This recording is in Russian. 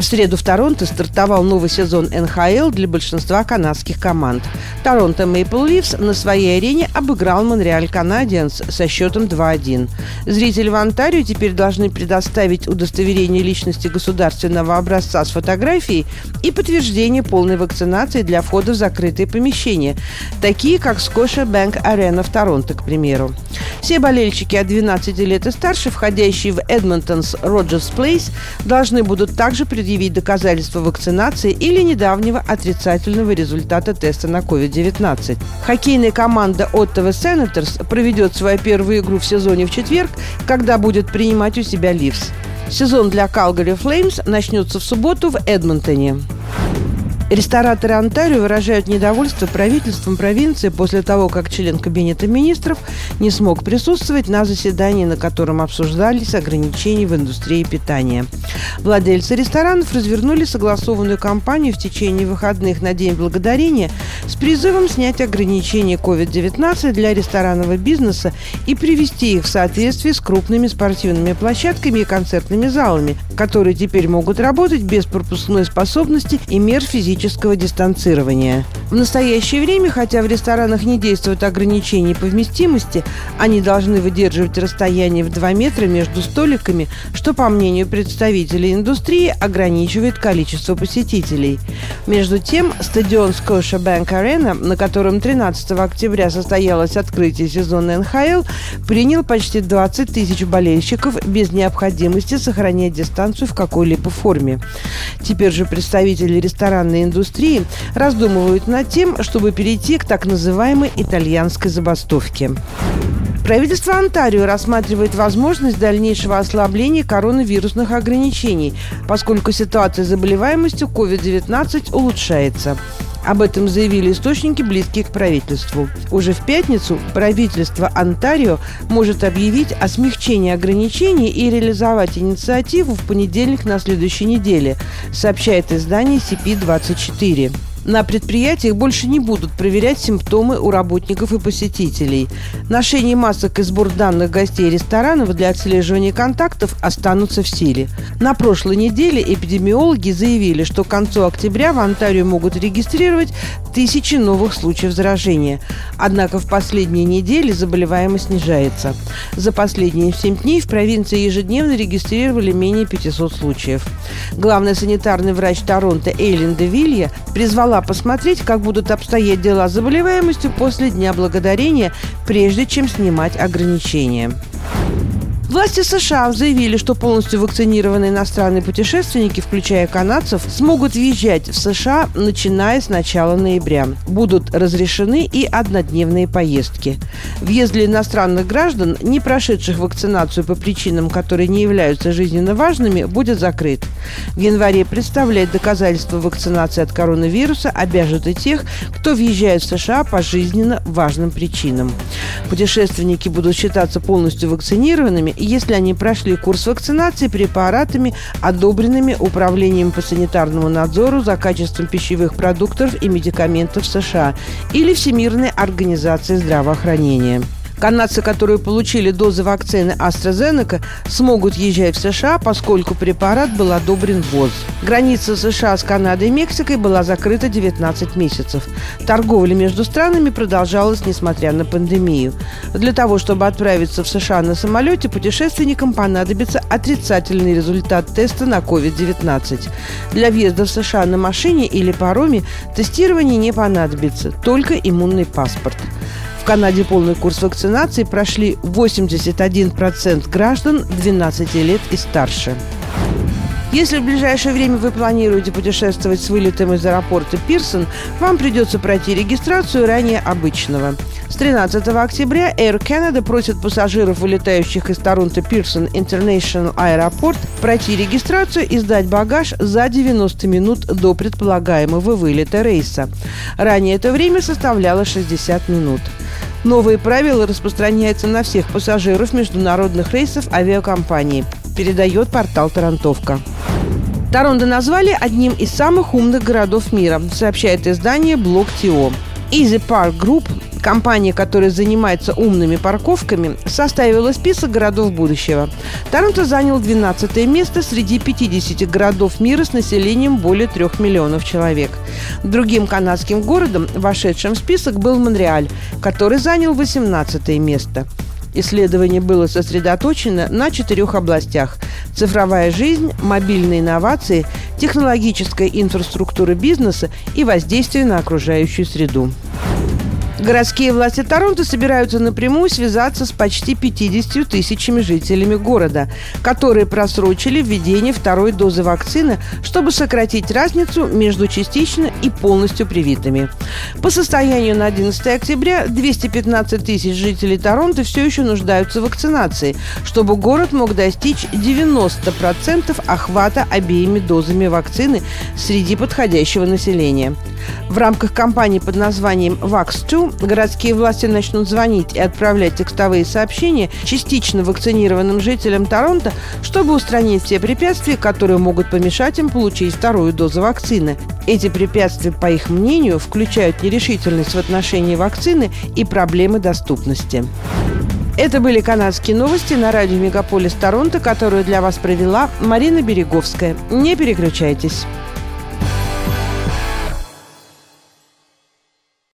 В среду в Торонто стартовал новый сезон НХЛ для большинства канадских команд. Торонто Мейпл Ливс на своей арене обыграл Монреаль Канадиенс со счетом 2-1. Зрители в Онтарио теперь должны предоставить удостоверение личности государственного образца с фотографией и подтверждение полной вакцинации для входа в закрытые помещения, такие как Скоша Бэнк Арена в Торонто, к примеру. Все болельщики от 12 лет и старше, входящие в Эдмонтонс Роджерс Плейс, должны будут также предъявить доказательства вакцинации или недавнего отрицательного результата теста на COVID-19. Хоккейная команда Ottawa Senators проведет свою первую игру в сезоне в четверг, когда будет принимать у себя Ливс. Сезон для Calgary Flames начнется в субботу в Эдмонтоне. Рестораторы Онтарио выражают недовольство правительством провинции после того, как член Кабинета министров не смог присутствовать на заседании, на котором обсуждались ограничения в индустрии питания. Владельцы ресторанов развернули согласованную кампанию в течение выходных на День Благодарения с призывом снять ограничения COVID-19 для ресторанного бизнеса и привести их в соответствие с крупными спортивными площадками и концертными залами, которые теперь могут работать без пропускной способности и мер физического физического дистанцирования. В настоящее время, хотя в ресторанах не действуют ограничения по вместимости, они должны выдерживать расстояние в 2 метра между столиками, что, по мнению представителей индустрии, ограничивает количество посетителей. Между тем, стадион Scotia Bank Arena, на котором 13 октября состоялось открытие сезона НХЛ, принял почти 20 тысяч болельщиков без необходимости сохранять дистанцию в какой-либо форме. Теперь же представители ресторанной индустрии раздумывают над тем, чтобы перейти к так называемой итальянской забастовке. Правительство Онтарио рассматривает возможность дальнейшего ослабления коронавирусных ограничений, поскольку ситуация с заболеваемостью COVID-19 улучшается. Об этом заявили источники, близкие к правительству. Уже в пятницу правительство Онтарио может объявить о смягчении ограничений и реализовать инициативу в понедельник на следующей неделе, сообщает издание CP24. На предприятиях больше не будут проверять симптомы у работников и посетителей. Ношение масок и сбор данных гостей ресторанов для отслеживания контактов останутся в силе. На прошлой неделе эпидемиологи заявили, что к концу октября в Онтарио могут регистрировать тысячи новых случаев заражения. Однако в последние недели заболеваемость снижается. За последние 7 дней в провинции ежедневно регистрировали менее 500 случаев. Главный санитарный врач Торонто Эйлин де Вилья посмотреть, как будут обстоять дела с заболеваемостью после Дня Благодарения, прежде чем снимать ограничения. Власти США заявили, что полностью вакцинированные иностранные путешественники, включая канадцев, смогут въезжать в США, начиная с начала ноября. Будут разрешены и однодневные поездки. Въезд для иностранных граждан, не прошедших вакцинацию по причинам, которые не являются жизненно важными, будет закрыт. В январе представлять доказательства вакцинации от коронавируса обяжут и тех, кто въезжает в США по жизненно важным причинам. Путешественники будут считаться полностью вакцинированными, если они прошли курс вакцинации препаратами, одобренными Управлением по санитарному надзору за качеством пищевых продуктов и медикаментов США или Всемирной организации здравоохранения. Канадцы, которые получили дозы вакцины AstraZeneca, смогут езжать в США, поскольку препарат был одобрен ВОЗ. Граница США с Канадой и Мексикой была закрыта 19 месяцев. Торговля между странами продолжалась, несмотря на пандемию. Для того, чтобы отправиться в США на самолете, путешественникам понадобится отрицательный результат теста на COVID-19. Для въезда в США на машине или пароме тестирование не понадобится, только иммунный паспорт. Канаде полный курс вакцинации прошли 81% граждан 12 лет и старше. Если в ближайшее время вы планируете путешествовать с вылетом из аэропорта Пирсон, вам придется пройти регистрацию ранее обычного. С 13 октября Air Canada просит пассажиров, вылетающих из Торонто Пирсон International Аэропорт, пройти регистрацию и сдать багаж за 90 минут до предполагаемого вылета рейса. Ранее это время составляло 60 минут. Новые правила распространяются на всех пассажиров международных рейсов авиакомпании – передает портал «Тарантовка». Торонто назвали одним из самых умных городов мира, сообщает издание Блок ТИО. Easy Park Group Компания, которая занимается умными парковками, составила список городов будущего. Торонто занял 12 место среди 50 городов мира с населением более 3 миллионов человек. Другим канадским городом, вошедшим в список, был Монреаль, который занял 18 место. Исследование было сосредоточено на четырех областях – цифровая жизнь, мобильные инновации, технологическая инфраструктура бизнеса и воздействие на окружающую среду. Городские власти Торонто собираются напрямую связаться с почти 50 тысячами жителями города, которые просрочили введение второй дозы вакцины, чтобы сократить разницу между частично и полностью привитыми. По состоянию на 11 октября 215 тысяч жителей Торонто все еще нуждаются в вакцинации, чтобы город мог достичь 90% охвата обеими дозами вакцины среди подходящего населения. В рамках кампании под названием «Vax2» городские власти начнут звонить и отправлять текстовые сообщения частично вакцинированным жителям Торонто, чтобы устранить все препятствия, которые могут помешать им получить вторую дозу вакцины. Эти препятствия, по их мнению, включают нерешительность в отношении вакцины и проблемы доступности. Это были канадские новости на радио «Мегаполис Торонто», которую для вас провела Марина Береговская. Не переключайтесь.